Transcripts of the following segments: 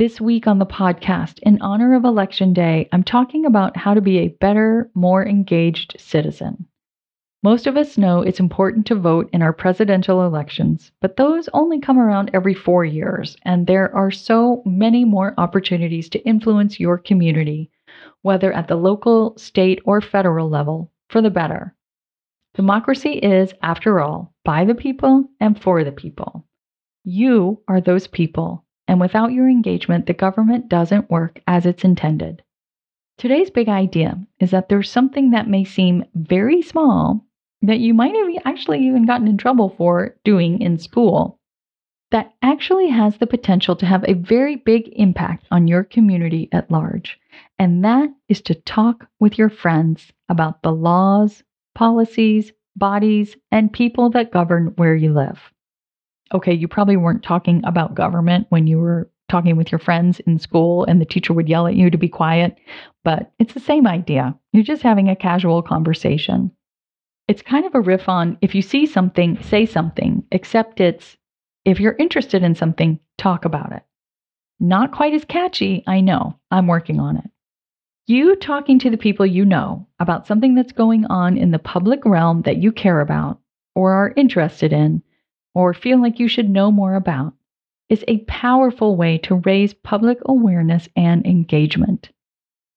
This week on the podcast, in honor of Election Day, I'm talking about how to be a better, more engaged citizen. Most of us know it's important to vote in our presidential elections, but those only come around every four years, and there are so many more opportunities to influence your community, whether at the local, state, or federal level, for the better. Democracy is, after all, by the people and for the people. You are those people, and without your engagement, the government doesn't work as it's intended. Today's big idea is that there's something that may seem very small that you might have actually even gotten in trouble for doing in school that actually has the potential to have a very big impact on your community at large. And that is to talk with your friends about the laws, policies, bodies, and people that govern where you live. Okay, you probably weren't talking about government when you were talking with your friends in school and the teacher would yell at you to be quiet, but it's the same idea. You're just having a casual conversation. It's kind of a riff on if you see something, say something, except it's if you're interested in something, talk about it. Not quite as catchy, I know. I'm working on it. You talking to the people you know about something that's going on in the public realm that you care about, or are interested in, or feel like you should know more about, is a powerful way to raise public awareness and engagement.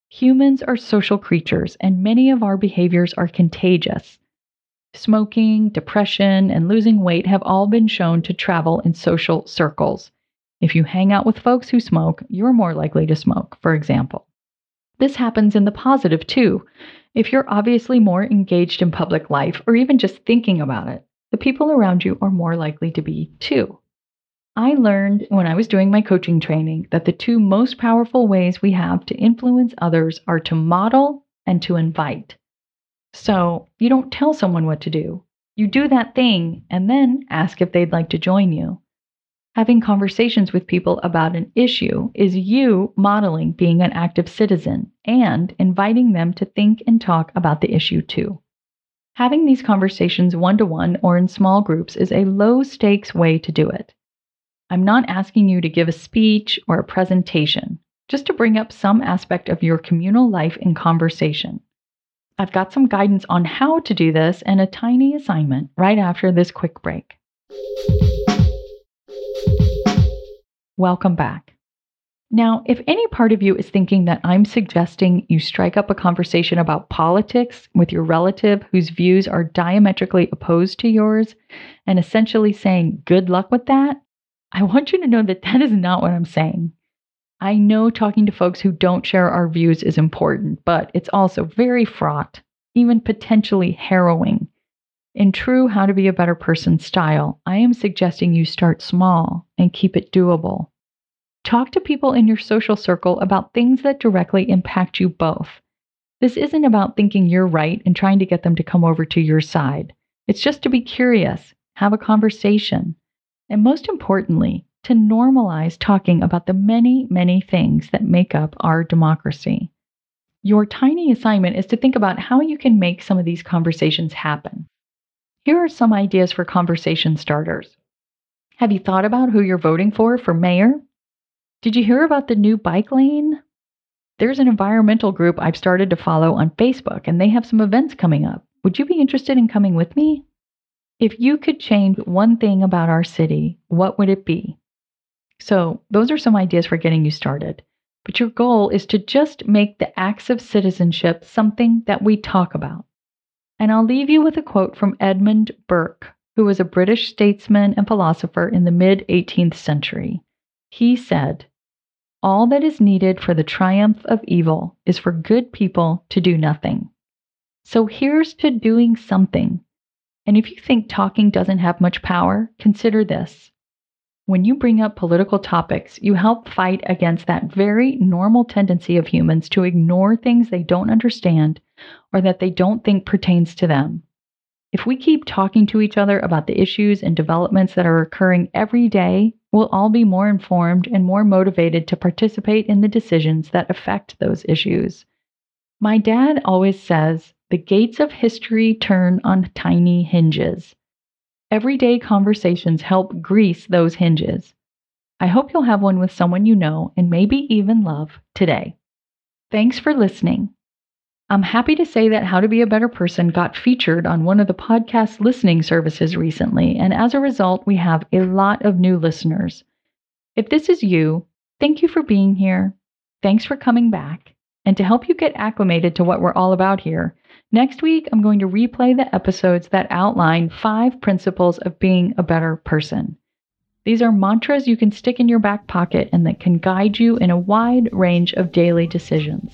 Humans are social creatures, and many of our behaviors are contagious. Smoking, depression, and losing weight have all been shown to travel in social circles. If you hang out with folks who smoke, you're more likely to smoke, for example. This happens in the positive too. If you're obviously more engaged in public life or even just thinking about it, the people around you are more likely to be too. I learned when I was doing my coaching training that the two most powerful ways we have to influence others are to model and to invite. So you don't tell someone what to do. You do that thing and then ask if they'd like to join you. Having conversations with people about an issue is you modeling being an active citizen and inviting them to think and talk about the issue too. Having these conversations one to one or in small groups is a low stakes way to do it. I'm not asking you to give a speech or a presentation, just to bring up some aspect of your communal life in conversation. I've got some guidance on how to do this and a tiny assignment right after this quick break. Welcome back. Now, if any part of you is thinking that I'm suggesting you strike up a conversation about politics with your relative whose views are diametrically opposed to yours and essentially saying, good luck with that, I want you to know that that is not what I'm saying. I know talking to folks who don't share our views is important, but it's also very fraught, even potentially harrowing. In true How to Be a Better Person style, I am suggesting you start small and keep it doable. Talk to people in your social circle about things that directly impact you both. This isn't about thinking you're right and trying to get them to come over to your side. It's just to be curious, have a conversation, and most importantly, to normalize talking about the many, many things that make up our democracy. Your tiny assignment is to think about how you can make some of these conversations happen. Here are some ideas for conversation starters. Have you thought about who you're voting for for mayor? Did you hear about the new bike lane? There's an environmental group I've started to follow on Facebook, and they have some events coming up. Would you be interested in coming with me? If you could change one thing about our city, what would it be? So, those are some ideas for getting you started. But your goal is to just make the acts of citizenship something that we talk about. And I'll leave you with a quote from Edmund Burke, who was a British statesman and philosopher in the mid 18th century. He said, All that is needed for the triumph of evil is for good people to do nothing. So here's to doing something. And if you think talking doesn't have much power, consider this. When you bring up political topics, you help fight against that very normal tendency of humans to ignore things they don't understand or that they don't think pertains to them. If we keep talking to each other about the issues and developments that are occurring every day, we'll all be more informed and more motivated to participate in the decisions that affect those issues. My dad always says the gates of history turn on tiny hinges. Everyday conversations help grease those hinges. I hope you'll have one with someone you know and maybe even love today. Thanks for listening. I'm happy to say that How to Be a Better Person got featured on one of the podcast listening services recently, and as a result, we have a lot of new listeners. If this is you, thank you for being here. Thanks for coming back. And to help you get acclimated to what we're all about here, Next week, I'm going to replay the episodes that outline five principles of being a better person. These are mantras you can stick in your back pocket and that can guide you in a wide range of daily decisions.